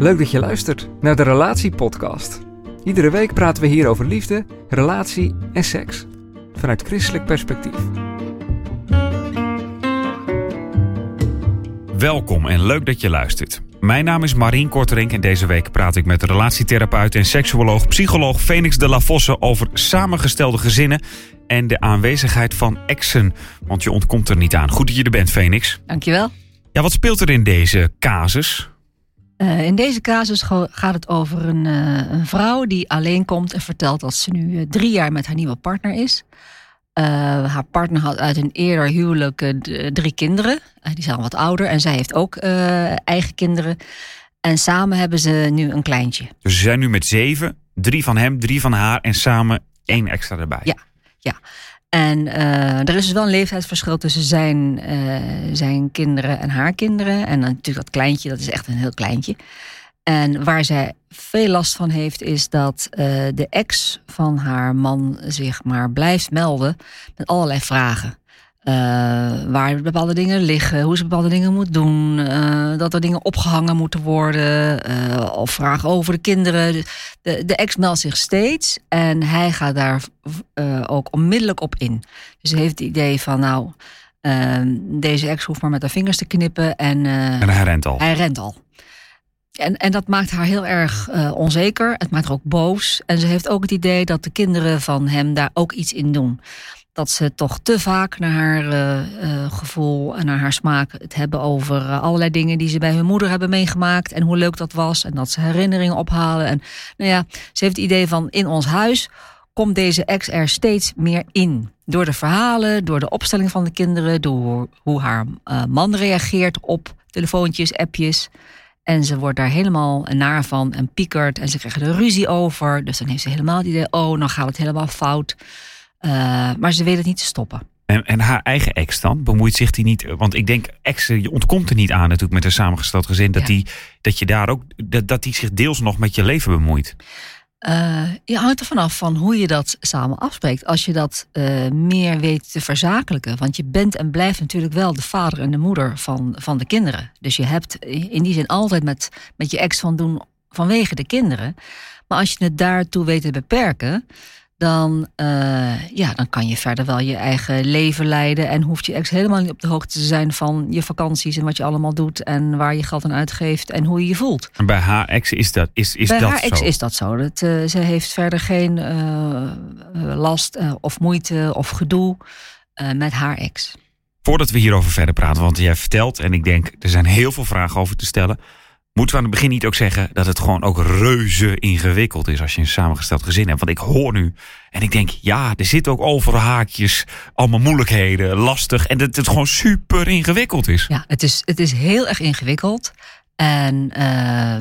Leuk dat je luistert naar de Relatiepodcast. Iedere week praten we hier over liefde, relatie en seks. Vanuit christelijk perspectief. Welkom en leuk dat je luistert. Mijn naam is Marien Korterink en deze week praat ik met relatietherapeut en seksuoloog, psycholoog Phoenix de la Vosse over samengestelde gezinnen en de aanwezigheid van exen. Want je ontkomt er niet aan. Goed dat je er bent, Phoenix. Dankjewel. Ja, wat speelt er in deze casus? Uh, in deze casus gaat het over een, uh, een, vrouw die alleen komt en vertelt dat ze nu uh, drie jaar met haar nieuwe partner is. haar partner had uit een eerder huwelijk drie kinderen. die zijn al wat ouder en zij heeft ook eigen kinderen. En samen hebben ze nu een kleintje. Dus ze zijn nu met zeven, drie van hem, drie van haar en samen één extra erbij. Ja, ja. En uh, er is dus wel een leeftijdsverschil tussen zijn, uh, zijn kinderen en haar kinderen. En natuurlijk dat kleintje, dat is echt een heel kleintje. En waar zij veel last van heeft, is dat uh, de ex van haar man zich maar blijft melden met allerlei vragen. Uh, waar bepaalde dingen liggen, hoe ze bepaalde dingen moet doen, uh, dat er dingen opgehangen moeten worden, uh, of vragen over de kinderen. De, de ex meldt zich steeds en hij gaat daar ook onmiddellijk op in. Dus hij heeft het idee van, nou, deze ex hoeft maar met haar vingers te knippen en, en hij rent al. Hij rent al. En, en dat maakt haar heel erg onzeker. Het maakt haar ook boos. En ze heeft ook het idee dat de kinderen van hem daar ook iets in doen dat ze toch te vaak naar haar uh, uh, gevoel en naar haar smaak het hebben over uh, allerlei dingen die ze bij hun moeder hebben meegemaakt en hoe leuk dat was en dat ze herinneringen ophalen. En nou ja, ze heeft het idee van in ons huis komt deze ex er steeds meer in. Door de verhalen, door de opstelling van de kinderen, door hoe haar man reageert op telefoontjes, appjes. En ze wordt daar helemaal naar van en piekert en ze krijgen er ruzie over. Dus dan heeft ze helemaal het idee, oh, dan gaat het helemaal fout. Uh, maar ze weet het niet te stoppen. En, en, haar eigen ex dan? Bemoeit zich die niet? Want ik denk, ex, je ontkomt er niet aan natuurlijk met een samengesteld gezin. Dat, ja. die, dat je daar ook, dat, dat die zich deels nog met je leven bemoeit. Uh, je hangt er vanaf van hoe je dat samen afspreekt. Als je dat uh, meer weet te verzakelijken. Want je bent en blijft natuurlijk wel de vader en de moeder van, van de kinderen. Dus je hebt in die zin altijd met, met je ex van doen vanwege de kinderen. Maar als je het daartoe weet te beperken dan, uh, ja, dan kan je verder wel je eigen leven leiden. En hoeft je ex helemaal niet op de hoogte te zijn van je vakanties en wat je allemaal doet. En waar je geld aan uitgeeft en hoe je je voelt. En bij haar ex is dat, is, is bij dat haar ex zo? is dat zo. Dat, uh, ze heeft verder geen uh, last of moeite of gedoe met haar ex. Voordat we hierover verder praten, want jij vertelt, en ik denk er zijn heel veel vragen over te stellen. Moeten we aan het begin niet ook zeggen dat het gewoon ook reuze ingewikkeld is als je een samengesteld gezin hebt? Want ik hoor nu en ik denk, ja, er zitten ook overal haakjes, allemaal moeilijkheden, lastig. En dat het gewoon super ingewikkeld is. Ja, het is, het is heel erg ingewikkeld. En uh,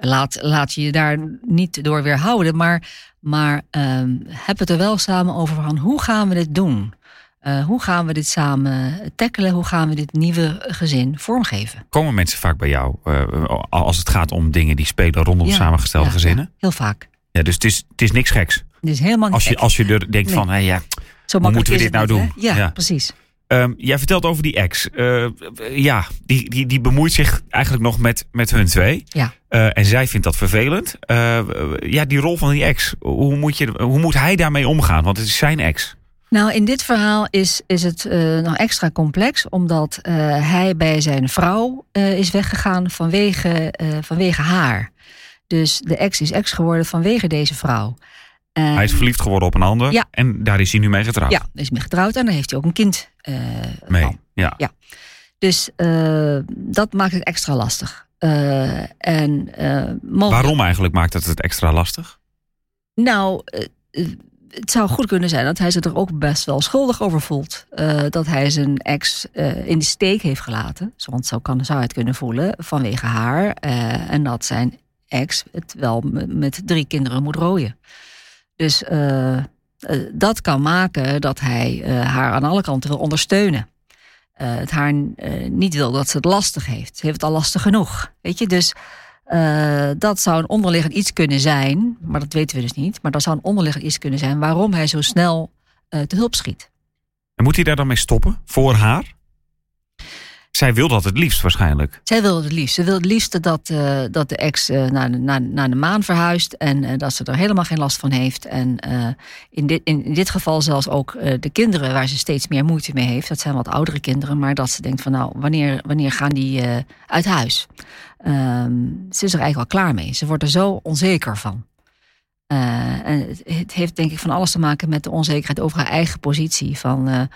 laat, laat je je daar niet door weerhouden. Maar, maar uh, heb het er wel samen over van hoe gaan we dit doen? Uh, hoe gaan we dit samen tackelen? Hoe gaan we dit nieuwe gezin vormgeven? Komen mensen vaak bij jou uh, als het gaat om dingen die spelen rondom ja, samengestelde ja, gezinnen? Ja, heel vaak. Ja, dus het is, het is niks geks. Het is helemaal als je, geks. als je er denkt Nee. van, hé ja, Zo hoe moeten we dit nou doen? Ja, Ja. precies. Um, jij vertelt over die ex. Uh, ja, die, die, die bemoeit zich eigenlijk nog met, met hun twee. Ja. Uh, en zij vindt dat vervelend. Uh, ja, die rol van die ex. Hoe moet, je, hoe moet hij daarmee omgaan? Want het is zijn ex. Nou, in dit verhaal is, is het uh, nog extra complex, omdat uh, hij bij zijn vrouw uh, is weggegaan vanwege, vanwege haar. Dus de ex is ex geworden vanwege deze vrouw. Hij is verliefd geworden op een ander ja. en daar is hij nu mee getrouwd. Ja, is mee getrouwd en daar heeft hij ook een kind mee. Van. Ja. ja. Dus dat maakt het extra lastig. en, Waarom eigenlijk maakt het het extra lastig? Nou het zou goed kunnen zijn dat hij zich er ook best wel schuldig over voelt. Uh, dat hij zijn ex uh, in de steek heeft gelaten. Want zo zou hij het kunnen voelen vanwege haar. Uh, en dat zijn ex het wel met drie kinderen moet rooien. Dus dat kan maken dat hij haar aan alle kanten wil ondersteunen. het haar niet wil dat ze het lastig heeft. Ze heeft het al lastig genoeg. Weet je, dus uh, dat zou een onderliggend iets kunnen zijn, maar dat weten we dus niet. Maar dat zou een onderliggend iets kunnen zijn waarom hij zo snel uh, te hulp schiet. En moet hij daar dan mee stoppen voor haar? Zij wil dat het liefst waarschijnlijk. Zij wil het liefst. Ze wil het liefst dat, uh, dat de ex uh, naar, naar, naar de maan verhuist. En uh, dat ze er helemaal geen last van heeft. En in, dit, in, dit geval zelfs ook de kinderen waar ze steeds meer moeite mee heeft. Dat zijn wat oudere kinderen. Maar dat ze denkt van nou, wanneer, wanneer gaan die uit huis? Um, ze is er eigenlijk al klaar mee. Ze wordt er zo onzeker van. en het heeft denk ik van alles te maken met de onzekerheid over haar eigen positie. Van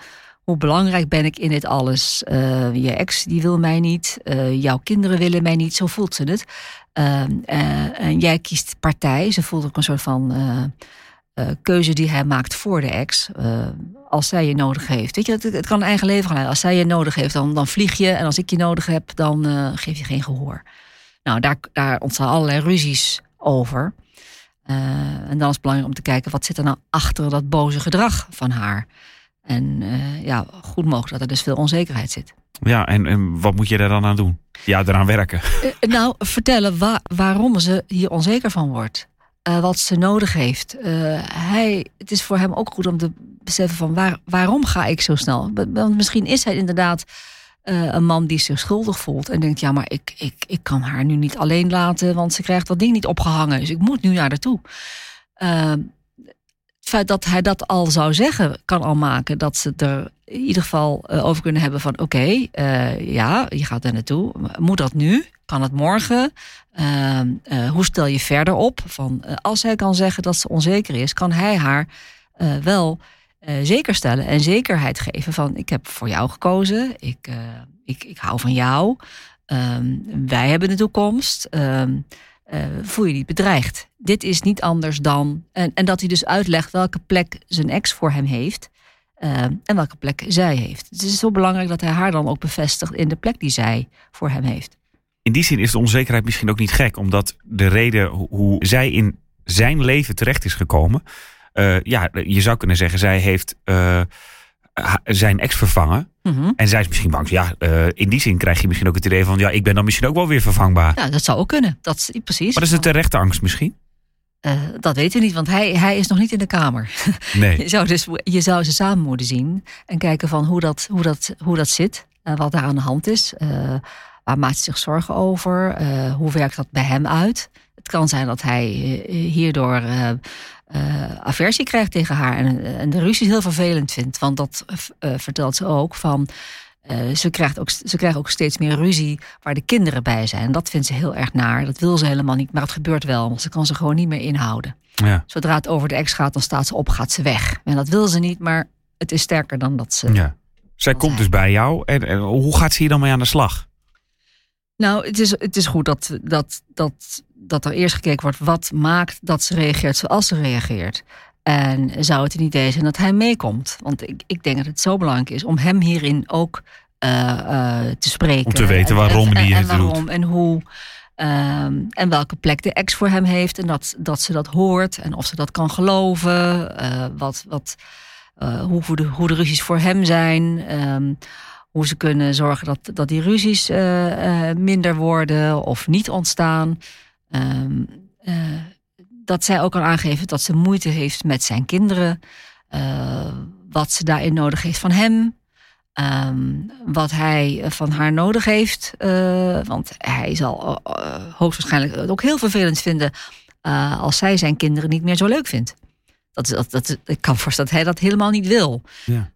hoe belangrijk ben ik in dit alles? Uh, je ex die wil mij niet, uh, jouw kinderen willen mij niet, zo voelt ze het. Uh, en jij kiest partij. Ze voelt ook een soort van keuze die hij maakt voor de ex. als zij je nodig heeft. Weet je, het, het kan een eigen leven gaan. Als zij je nodig heeft, dan, dan vlieg je. En als ik je nodig heb, dan geef je geen gehoor. Nou, daar, daar ontstaan allerlei ruzies over. en dan is het belangrijk om te kijken, wat zit er nou achter dat boze gedrag van haar? En uh, ja, goed mogelijk dat er dus veel onzekerheid zit. Ja, en, en wat moet je daar dan aan doen? Ja, eraan werken. Uh, nou, vertellen wa waarom ze hier onzeker van wordt. Uh, wat ze nodig heeft. hij, het is voor hem ook goed om te beseffen van waar, waarom ga ik zo snel? Want misschien is hij inderdaad een man die zich schuldig voelt. En denkt, ja, maar ik, ik, ik kan haar nu niet alleen laten. Want ze krijgt dat ding niet opgehangen. Dus ik moet nu naar haar toe het feit dat hij dat al zou zeggen, kan al maken dat ze er in ieder geval uh, over kunnen hebben van oké, uh, ja, je gaat er naartoe. Moet dat nu? Kan het morgen? Uh, hoe stel je verder op? Van, als hij kan zeggen dat ze onzeker is, kan hij haar wel zeker stellen en zekerheid geven van ik heb voor jou gekozen, ik, ik, ik hou van jou, ehm, wij hebben de toekomst. Uh, voel je niet bedreigd. Dit is niet anders dan. En, en dat hij dus uitlegt welke plek zijn ex voor hem heeft. Uh, en welke plek zij heeft. Het is zo belangrijk dat hij haar dan ook bevestigt in de plek die zij voor hem heeft. In die zin is de onzekerheid misschien ook niet gek, omdat de reden hoe zij in zijn leven terecht is gekomen. Uh, ja, je zou kunnen zeggen, zij heeft zijn ex vervangen. Mhm. En zij is misschien bang. Ja, uh, in die zin krijg je misschien ook het idee van... ja, ik ben dan misschien ook wel weer vervangbaar. Ja, dat zou ook kunnen. Dat is precies. Maar is het terechte angst misschien? Uh, dat weten we niet, want hij, hij is nog niet in de kamer. Nee. je, zou dus, je zou ze samen moeten zien en kijken van hoe dat, hoe dat, hoe dat zit. Uh, wat daar aan de hand is. waar maakt hij zich zorgen over? hoe werkt dat bij hem uit? Het kan zijn dat hij hierdoor uh, aversie krijgt tegen haar. En, en de ruzie heel vervelend vindt. Want dat uh, vertelt ze ook van. Uh, ze, krijgt ook, ze krijgt ook steeds meer ruzie waar de kinderen bij zijn. En dat vindt ze heel erg naar. Dat wil ze helemaal niet. Maar het gebeurt wel. Want ze kan ze gewoon niet meer inhouden. Ja. Zodra het over de ex gaat, dan staat ze op, gaat ze weg. En dat wil ze niet, maar het is sterker dan dat ze. Ja. Zij komt dus bij jou. En, en hoe gaat ze hier dan mee aan de slag? Nou, het is, het is goed dat, dat, dat dat er eerst gekeken wordt wat maakt dat ze reageert zoals ze reageert. En zou het een idee zijn dat hij meekomt? Want ik, ik denk dat het zo belangrijk is om hem hierin ook uh, uh, te spreken. Om te weten waarom en, die en, het en waarom doet. En hoe. Um, en welke plek de ex voor hem heeft. En dat, dat ze dat hoort. En of ze dat kan geloven. Uh, wat, wat, hoe, de, hoe de ruzies voor hem zijn. Um, hoe ze kunnen zorgen dat, dat die ruzies minder worden of niet ontstaan. Um, uh, dat zij ook kan aangeven dat ze moeite heeft met zijn kinderen. Wat ze daarin nodig heeft van hem. Um, wat hij van haar nodig heeft. Uh, want hij zal hoogstwaarschijnlijk ook heel vervelend vinden. als zij zijn kinderen niet meer zo leuk vindt. Dat, dat, dat, ik kan voorstellen dat hij dat helemaal niet wil. Ja.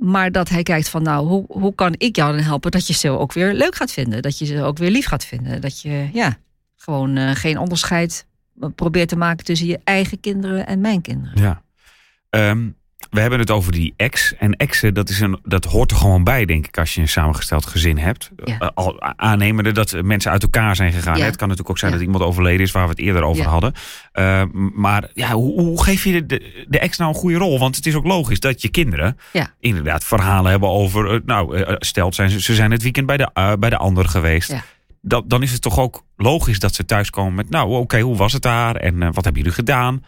Maar dat hij kijkt van, nou, hoe, hoe kan ik jou dan helpen dat je ze ook weer leuk gaat vinden? Dat je ze ook weer lief gaat vinden? Dat je, ja, gewoon uh, geen onderscheid probeert te maken tussen je eigen kinderen en mijn kinderen. Ja. Um, we hebben het over die ex. En exen, dat, is een, dat hoort er gewoon bij, denk ik, als je een samengesteld gezin hebt. Ja. Uh, al aannemende dat mensen uit elkaar zijn gegaan. Ja. Het kan natuurlijk ook zijn Ja. dat iemand overleden is, waar we het eerder over hadden. Uh, maar ja, hoe, hoe geef je de, de, ex nou een goede rol? Want het is ook logisch dat je kinderen inderdaad verhalen hebben over. uh, nou, stelt zijn ze, ze zijn het weekend bij de, uh, bij de ander geweest. Dat, dan is het toch ook logisch dat ze thuiskomen met. Nou, oké, hoe was het daar? En uh, wat hebben jullie gedaan?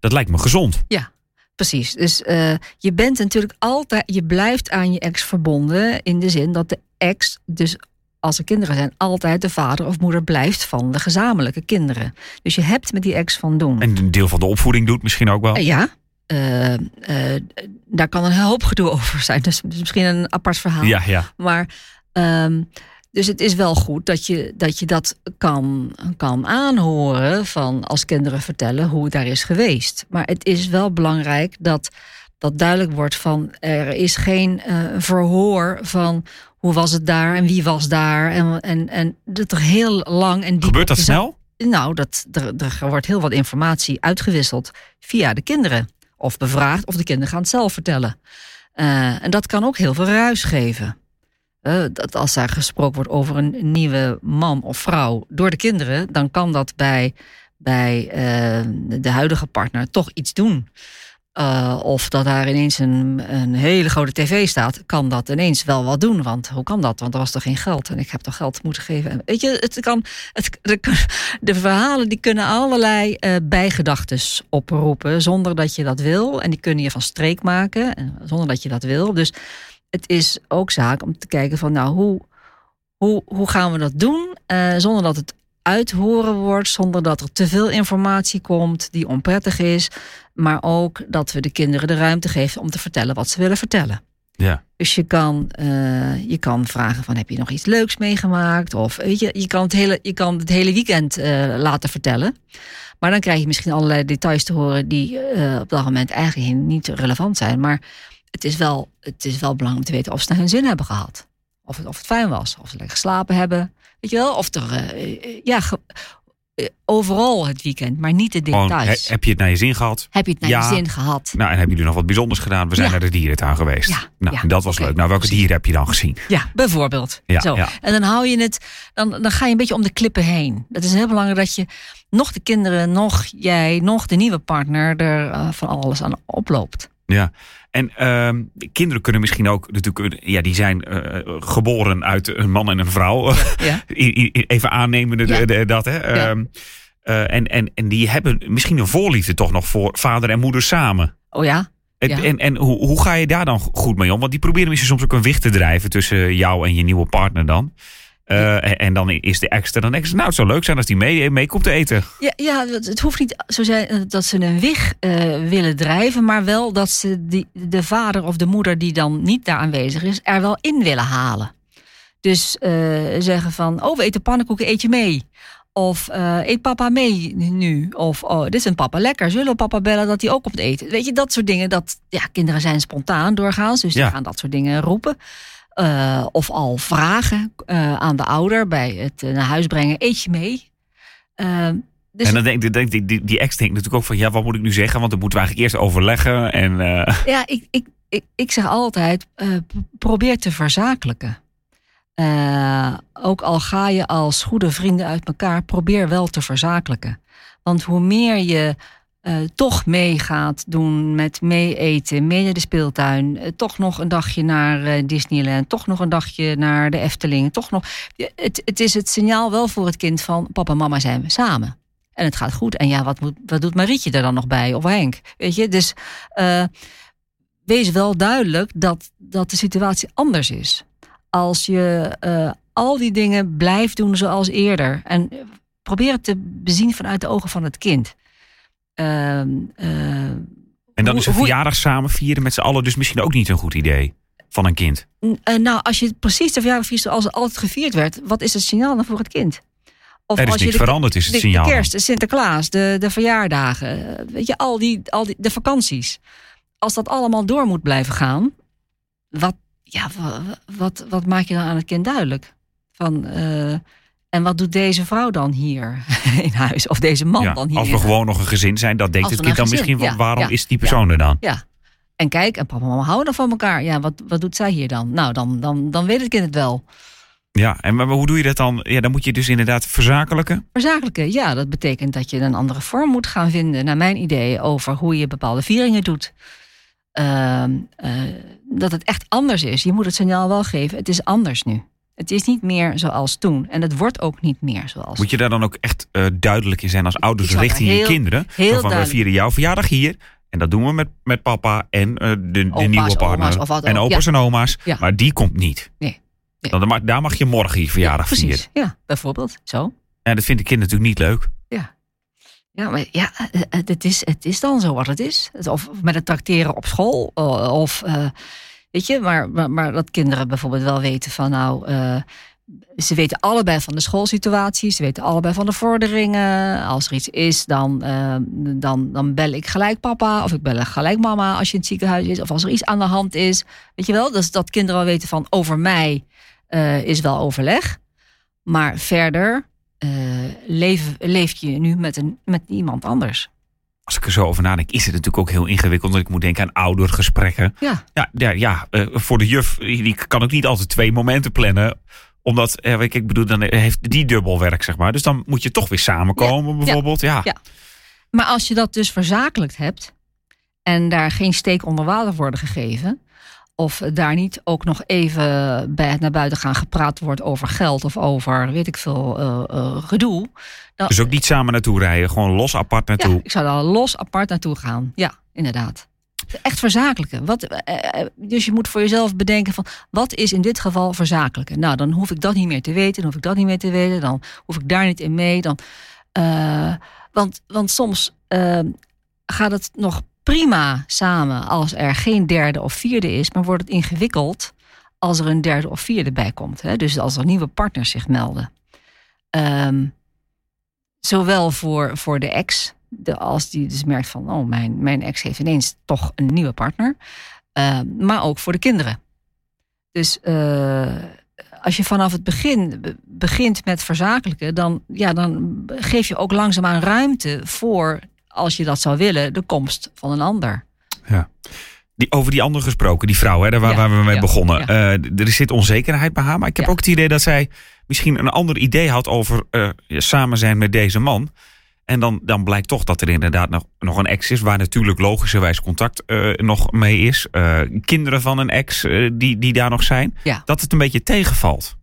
Dat lijkt me gezond. Ja, precies. Dus uh, je bent natuurlijk altijd, je blijft aan je ex verbonden in de zin dat de ex, dus als er kinderen zijn, altijd de vader of moeder blijft van de gezamenlijke kinderen. Dus je hebt met die ex van doen. En een deel van de opvoeding doet misschien ook wel. Uh, ja. Uh, daar kan een hoop gedoe over zijn. Dus, dus misschien een apart verhaal. Ja, ja. Maar um, dus het is wel goed dat je dat, je dat kan, kan aanhoren van als kinderen vertellen hoe het daar is geweest. Maar het is wel belangrijk dat dat duidelijk wordt van er is geen uh, verhoor van hoe was het daar en wie was daar. En, en, en dat er heel lang en diep. Gebeurt dat snel? Nou, dat, er, er wordt heel wat informatie uitgewisseld via de kinderen. Of bevraagd, of de kinderen gaan het zelf vertellen. Uh, en dat kan ook heel veel ruis geven. Uh, dat als daar gesproken wordt over een nieuwe man of vrouw door de kinderen, dan kan dat bij, bij uh, de huidige partner toch iets doen. Uh, of dat daar ineens een, een hele grote tv staat, kan dat ineens wel wat doen. Want hoe kan dat? Want er was toch geen geld en ik heb toch geld moeten geven. En weet je, het kan, het, de verhalen die kunnen allerlei uh, bijgedachtes oproepen zonder dat je dat wil. En die kunnen je van streek maken zonder dat je dat wil. Dus het is ook zaak om te kijken van nou, hoe, hoe, hoe gaan we dat doen uh, zonder dat het uithoren wordt, zonder dat er te veel informatie komt die onprettig is, maar ook dat we de kinderen de ruimte geven om te vertellen wat ze willen vertellen. Ja. Dus je kan, uh, je kan vragen van heb je nog iets leuks meegemaakt? Of weet je, je kan het hele, je kan het hele weekend uh, laten vertellen. Maar dan krijg je misschien allerlei details te horen die uh, op dat moment eigenlijk niet relevant zijn. Maar het is wel, het is wel belangrijk om te weten of ze naar hun zin hebben gehad. Of het, of het fijn was, of ze lekker geslapen hebben. Weet je wel, of er, uh, ja, ge, uh, overal het weekend, maar niet de details. Gewoon, he, heb je het naar je zin gehad? Heb je het naar ja. je zin gehad? Nou, en hebben jullie nog wat bijzonders gedaan? We zijn Ja. naar de dierentuin geweest. Ja, Nou, ja, dat was leuk. Nou, welke dieren heb je dan gezien? Ja, bijvoorbeeld. Ja, Zo. ja. En dan hou je het, dan, dan ga je een beetje om de klippen heen. Het is heel belangrijk dat je nog de kinderen, nog jij, nog de nieuwe partner er uh, van alles aan oploopt. Ja. En uh, kinderen kunnen misschien ook natuurlijk, ja, die zijn uh, geboren uit een man en een vrouw. Ja. Even aannemen Ja. dat, hè? Ja. Um, uh, en, en, en die hebben misschien een voorliefde toch nog voor vader en moeder samen. Oh ja? En, Ja. en, en hoe, hoe ga je daar dan goed mee om? Want die proberen misschien soms ook een wicht te drijven tussen jou en je nieuwe partner dan. Uh, en, en dan is de extra dan extra. Nou, het zou leuk zijn als die mee, mee komt te eten. Ja, ja, het hoeft niet zo zijn eh, dat ze een wig eh, willen drijven, maar wel dat ze die, de vader of de moeder die dan niet daar aanwezig is, er wel in willen halen. Dus eh, zeggen van, oh, we eten pannenkoeken, eet je mee? Of eh, eet papa mee nu? Of oh, dit is een papa lekker. Zullen we papa bellen dat hij ook komt eten? Weet je, dat soort dingen. Dat, ja, kinderen zijn spontaan doorgaans, dus Ja. die gaan dat soort dingen roepen. Eh, of al vragen eh, aan de ouder bij het eh, naar huis brengen: eet je mee? Eh, dus en dan denkt denk, die, die, die ex denkt natuurlijk ook van, ja, wat moet ik nu zeggen? Want dan moeten we eigenlijk eerst overleggen. En, ja, ik, ik, ik, ik zeg altijd: probeer te verzakelijken. Ook al ga je als goede vrienden uit elkaar, probeer wel te verzakelijken. Want hoe meer je uh, toch mee gaat doen met mee eten, mee naar de speeltuin, uh, toch nog een dagje naar uh, Disneyland, toch nog een dagje naar de Efteling, toch nog. Het, het is het signaal wel voor het kind van papa en mama zijn we samen. En het gaat goed. En ja, wat, moet, wat doet Marietje er dan nog bij? Of Henk? Weet je, dus wees wel duidelijk dat, dat de situatie anders is. Als je al die dingen blijft doen zoals eerder. En probeer het te bezien vanuit de ogen van het kind. Uh, uh, en dan is een verjaardag samen vieren met z'n allen dus misschien ook niet een goed idee van een kind. Uh, nou, als je precies de verjaardag viert zoals het altijd gevierd werd, wat is het signaal dan voor het kind? Of er is als niks je de, veranderd, is het de, signaal. De kerst, de Sinterklaas, de, de verjaardagen, weet je, al die, al die, de vakanties. Als dat allemaal door moet blijven gaan, wat, ja, wat, wat, wat maak je dan aan het kind duidelijk? Van, uh, en wat doet deze vrouw dan hier in huis? Of deze man ja, dan hier? Als we gewoon nog een gezin zijn, dat denkt het kind dan gezin, misschien van ja, waarom ja, is die persoon er dan? Ja. En kijk, en papa en mama houden van elkaar. Ja, wat, wat doet zij hier dan? Nou, dan, dan, dan weet het kind het wel. Ja, en maar hoe doe je dat dan? Ja, dan moet je dus inderdaad verzakelijken. Verzakelijken, ja, dat betekent dat je een andere vorm moet gaan vinden, naar mijn idee, over hoe je bepaalde vieringen doet. Uh, uh, dat het echt anders is. Je moet het signaal wel geven, het is anders nu. Het is niet meer zoals toen. En het wordt ook niet meer zoals Moet je daar dan ook echt uh, duidelijk in zijn als ouders richting heel, je kinderen? Heel van, we vieren jouw verjaardag hier. En dat doen we met, met papa en uh, de, de Opa's, nieuwe partner. en opa's ja. en oma's. Ja. Maar die komt niet. Nee. Nee. Dan, daar mag je morgen je verjaardag Precies, vieren. ja, bijvoorbeeld. Zo. Ja, dat vindt de kind natuurlijk niet leuk. Ja, maar ja, eh, het, is, het is dan zo wat het is. Of met het tracteren op school. eh, Of, eh, weet je, maar, maar, maar dat kinderen bijvoorbeeld wel weten van nou... eh, ze weten allebei van de schoolsituatie. Ze weten allebei van de vorderingen. Als er iets is, dan, eh, dan, dan bel ik gelijk papa. Of ik bel gelijk mama als je in het ziekenhuis is. Of als er iets aan de hand is. Weet je wel, dus dat kinderen wel weten van over mij eh, is wel overleg. Maar verder leef, leef je nu met, een, met iemand anders. Als ik er zo over nadenk, is het natuurlijk ook heel ingewikkeld. Want ik moet denken aan oudergesprekken. Ja, Ja, ja, ja eh, voor de juf, die kan ook niet altijd twee momenten plannen. Omdat, eh, ik, ik bedoel, dan heeft die dubbel werk, zeg maar. Dus dan moet je toch weer samenkomen, Ja, bijvoorbeeld. Ja. Ja. Maar als je dat dus verzakelijkt hebt en daar geen steek onder water worden gegeven, of daar niet ook nog even bij het naar buiten gaan gepraat wordt over geld of over weet ik veel eh, eh, gedoe. Dan, Dus ook niet samen naartoe rijden, gewoon los apart ja, naartoe. ik zou daar los apart naartoe gaan. Ja, inderdaad. Echt verzakelijken. Wat, eh, dus je moet voor jezelf bedenken van wat is in dit geval verzakelijken. Nou, dan hoef ik dat niet meer te weten, dan hoef ik dat niet meer te weten, dan hoef ik daar niet in mee. Dan, want, want soms gaat het nog prima samen als er geen derde of vierde is, maar wordt het ingewikkeld als er een derde of vierde bij komt. Hè? Dus als er nieuwe partners zich melden. Ehm, zowel voor, voor de ex, de, als die dus merkt van, oh, mijn, mijn ex heeft ineens toch een nieuwe partner. Ehm, maar ook voor de kinderen. Dus eh, als je vanaf het begin be- begint met verzakelijken, dan, ja, dan geef je ook langzaamaan ruimte voor, als je dat zou willen, de komst van een ander. Die, over die andere gesproken, die vrouw, hè, daar waar, Ja, waar we mee ja, begonnen. ja. Eh, er zit onzekerheid bij haar. Maar ik heb Ja. ook het idee dat zij misschien een ander idee had over eh, samen zijn met deze man. En dan, dan blijkt toch dat er inderdaad nog, nog een ex is, waar natuurlijk logischerwijs contact eh, nog mee is. Kinderen van een ex die, die daar nog zijn. Ja. Dat het een beetje tegenvalt.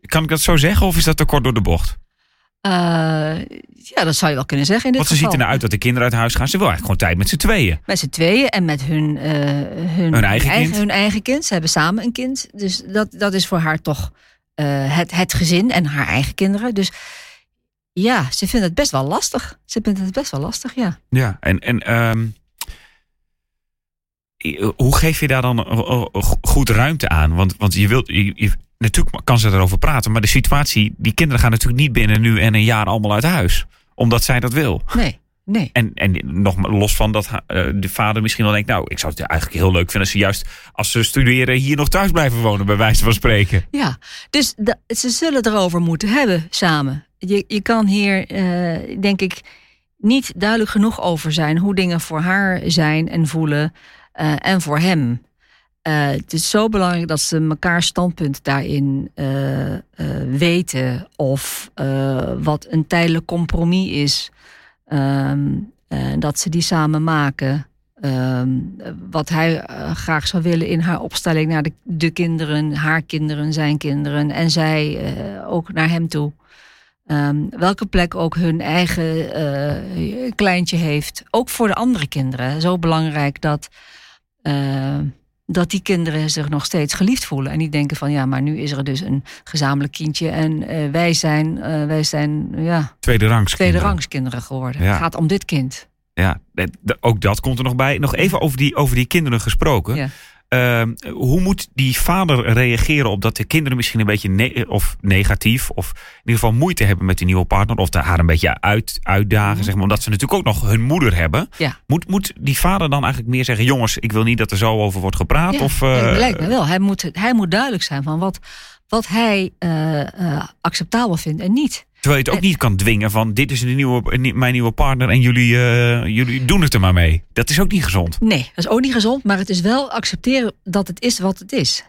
Kan ik dat zo zeggen of is dat te kort door de bocht? Eh, ja, dat zou je wel kunnen zeggen in dit Want ze geval. ziet ernaar uit dat de kinderen uit huis gaan. Ze wil eigenlijk gewoon tijd met z'n tweeën. Met z'n tweeën en met hun, eh, hun, Hun eigen kind. hun eigen kind. Ze hebben samen een kind. Dus dat, dat is voor haar toch eh, het, het gezin en haar eigen kinderen. Dus ja, ze vindt het best wel lastig. Ze vindt het best wel lastig, ja. Ja, en, en ehm, hoe geef je daar dan eh, eh, go- goed ruimte aan? Want, want je wilt, je, je- natuurlijk kan ze erover praten, maar de situatie, die kinderen gaan natuurlijk niet binnen nu en een jaar allemaal uit huis, omdat zij dat wil. Nee, nee. En, en nog los van dat eh, de vader misschien wel denkt, nou, ik zou het eigenlijk heel leuk vinden als ze juist als ze studeren hier nog thuis blijven wonen, bij wijze van spreken. Ja, dus ze zullen erover moeten hebben samen. Je, je kan hier, eh, denk ik, niet duidelijk genoeg over zijn hoe dingen voor haar zijn en voelen eh, en voor hem. Eh, het is zo belangrijk dat ze elkaar standpunt daarin eh, weten of wat een tijdelijk compromis is. Ehm, eh, dat ze die samen maken. Ehm, wat hij graag zou willen in haar opstelling naar de, de kinderen, haar kinderen, zijn kinderen en zij ook naar hem toe. Ehm, welke plek ook hun eigen kleintje heeft. Ook voor de andere kinderen. Zo belangrijk dat, eh, dat die kinderen zich nog steeds geliefd voelen. En niet denken van ja, maar nu is er dus een gezamenlijk kindje. En eh, wij zijn, eh, wij zijn ja, Tweede rangs. tweede kinderen. geworden. Ja. Het gaat om dit kind. Ja, ook dat komt er nog bij. Nog even over die, over die kinderen gesproken. Ja. Ehm, hoe moet die vader reageren op dat de kinderen misschien een beetje ne- of negatief of in ieder geval moeite hebben met die nieuwe partner of de haar een beetje uit, uitdagen, Mhm. zeg maar, omdat ze natuurlijk ook nog hun moeder hebben. Ja. Moet, moet die vader dan eigenlijk meer zeggen: jongens, ik wil niet dat er zo over wordt gepraat? Ja, of, eh, lijkt me wel. Hij moet, hij moet duidelijk zijn van wat, wat hij eh, eh, acceptabel vindt en niet. Terwijl je het ook niet kan dwingen van dit is de nieuwe, mijn nieuwe partner en jullie, uh, jullie doen het er maar mee. Dat is ook niet gezond. Nee, dat is ook niet gezond, maar het is wel accepteren dat het is wat het is.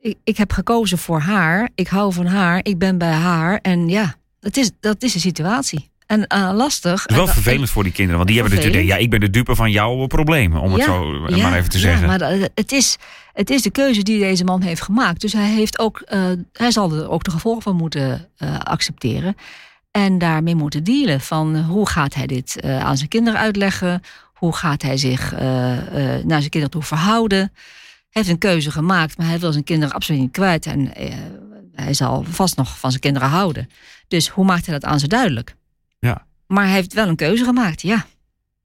Ik, ik heb gekozen voor haar, ik hou van haar, ik ben bij haar en ja, dat is, dat is de situatie. En uh, lastig. Het is wel vervelend voor die kinderen, want die hebben natuurlijk, ja, ik ben de dupe van jouw problemen, om het zo maar even te zeggen. Ja, maar het is, het is de keuze die deze man heeft gemaakt. Dus hij, heeft ook, uh, hij zal er ook de gevolgen van moeten uh, accepteren. En daarmee moeten dealen. Van hoe gaat hij dit aan zijn kinderen uitleggen? Hoe gaat hij zich naar zijn kinderen toe verhouden? Hij heeft een keuze gemaakt, maar hij wil zijn kinderen absoluut niet kwijt. En hij zal vast nog van zijn kinderen houden. Dus hoe maakt hij dat aan ze duidelijk? Maar hij heeft wel een keuze gemaakt, ja.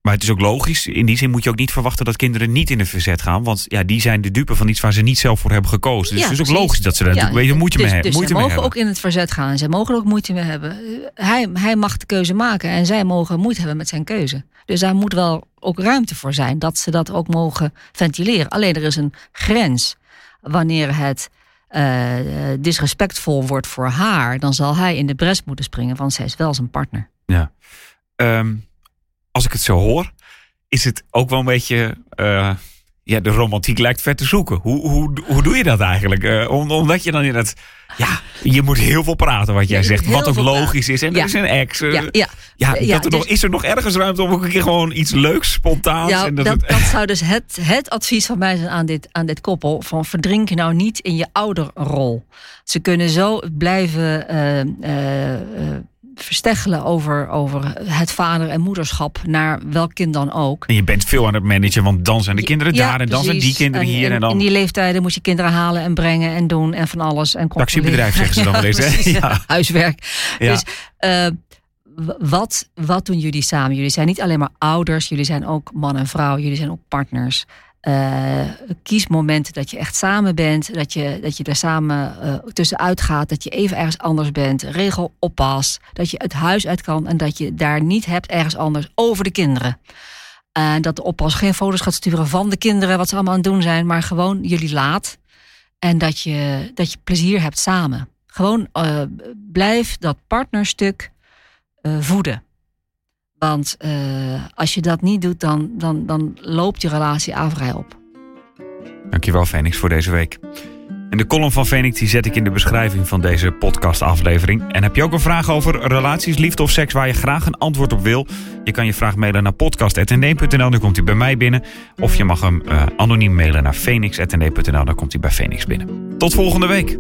Maar het is ook logisch. In die zin moet je ook niet verwachten dat kinderen niet in het verzet gaan. Want ja, die zijn de dupe van iets waar ze niet zelf voor hebben gekozen. Dus het is ook logisch dat ze daar ja, natuurlijk moeite dus, mee, dus moeite mee mogen hebben. ook in het verzet gaan. Zij mogen ook moeite mee hebben. Hij, hij mag de keuze maken en zij mogen moeite hebben met zijn keuze. Dus daar moet wel ook ruimte voor zijn dat ze dat ook mogen ventileren. Alleen er is een grens. Wanneer het uh, disrespectvol wordt voor haar, dan zal hij in de bres moeten springen, want zij is wel zijn partner. Ja. Um, als ik het zo hoor, is het ook wel een beetje. Uh, ja, de romantiek lijkt ver te zoeken. Hoe, hoe, hoe doe je dat eigenlijk? Uh, omdat je dan in het. Ja, je moet heel veel praten wat jij zegt. Wat ook logisch is. En er is een ex. Ja, ja. ja, dat er dus, nog, is er nog ergens ruimte om ook een keer gewoon iets leuks, spontaans. Ja, en dat, dat, dat, zou dus het, het advies van mij zijn aan dit, aan dit koppel. Van verdrink nou niet in je ouderrol. Ze kunnen zo blijven. Uh, versteggelen over, over het vader- en moederschap naar welk kind dan ook. En je bent veel aan het managen, want dan zijn de kinderen ja, daar en dan zijn die kinderen en, hier. En, dan... In die leeftijden moet je kinderen halen en brengen en doen en van alles. En Taxibedrijf zeggen ze dan wel eens. Ja. Huiswerk. Dus uh, wat, wat doen jullie samen? Jullie zijn niet alleen maar ouders, jullie zijn ook man en vrouw, jullie zijn ook partners. Uh, kies momenten dat je echt samen bent, dat je, dat je er samen uh, tussenuit gaat, dat je even ergens anders bent, regel oppas, dat je het huis uit kan en dat je daar niet hebt ergens anders over de kinderen. En dat de oppas geen foto's gaat sturen van de kinderen, wat ze allemaal aan het doen zijn, maar gewoon jullie laat. En dat je, dat je plezier hebt samen. Gewoon blijf dat partnerstuk voeden. Want uh, als je dat niet doet, dan, dan, dan loopt je relatie averij op. Dankjewel, Phoenix, voor deze week. En de column van Phoenix die zet ik in de beschrijving van deze podcastaflevering. En heb je ook een vraag over relaties, liefde of seks waar je graag een antwoord op wil? Je kan je vraag mailen naar podcast.nd.nl, dan komt hij bij mij binnen. Of je mag hem uh, anoniem mailen naar phoenix.nd.nl, dan komt hij bij Phoenix binnen. Tot volgende week.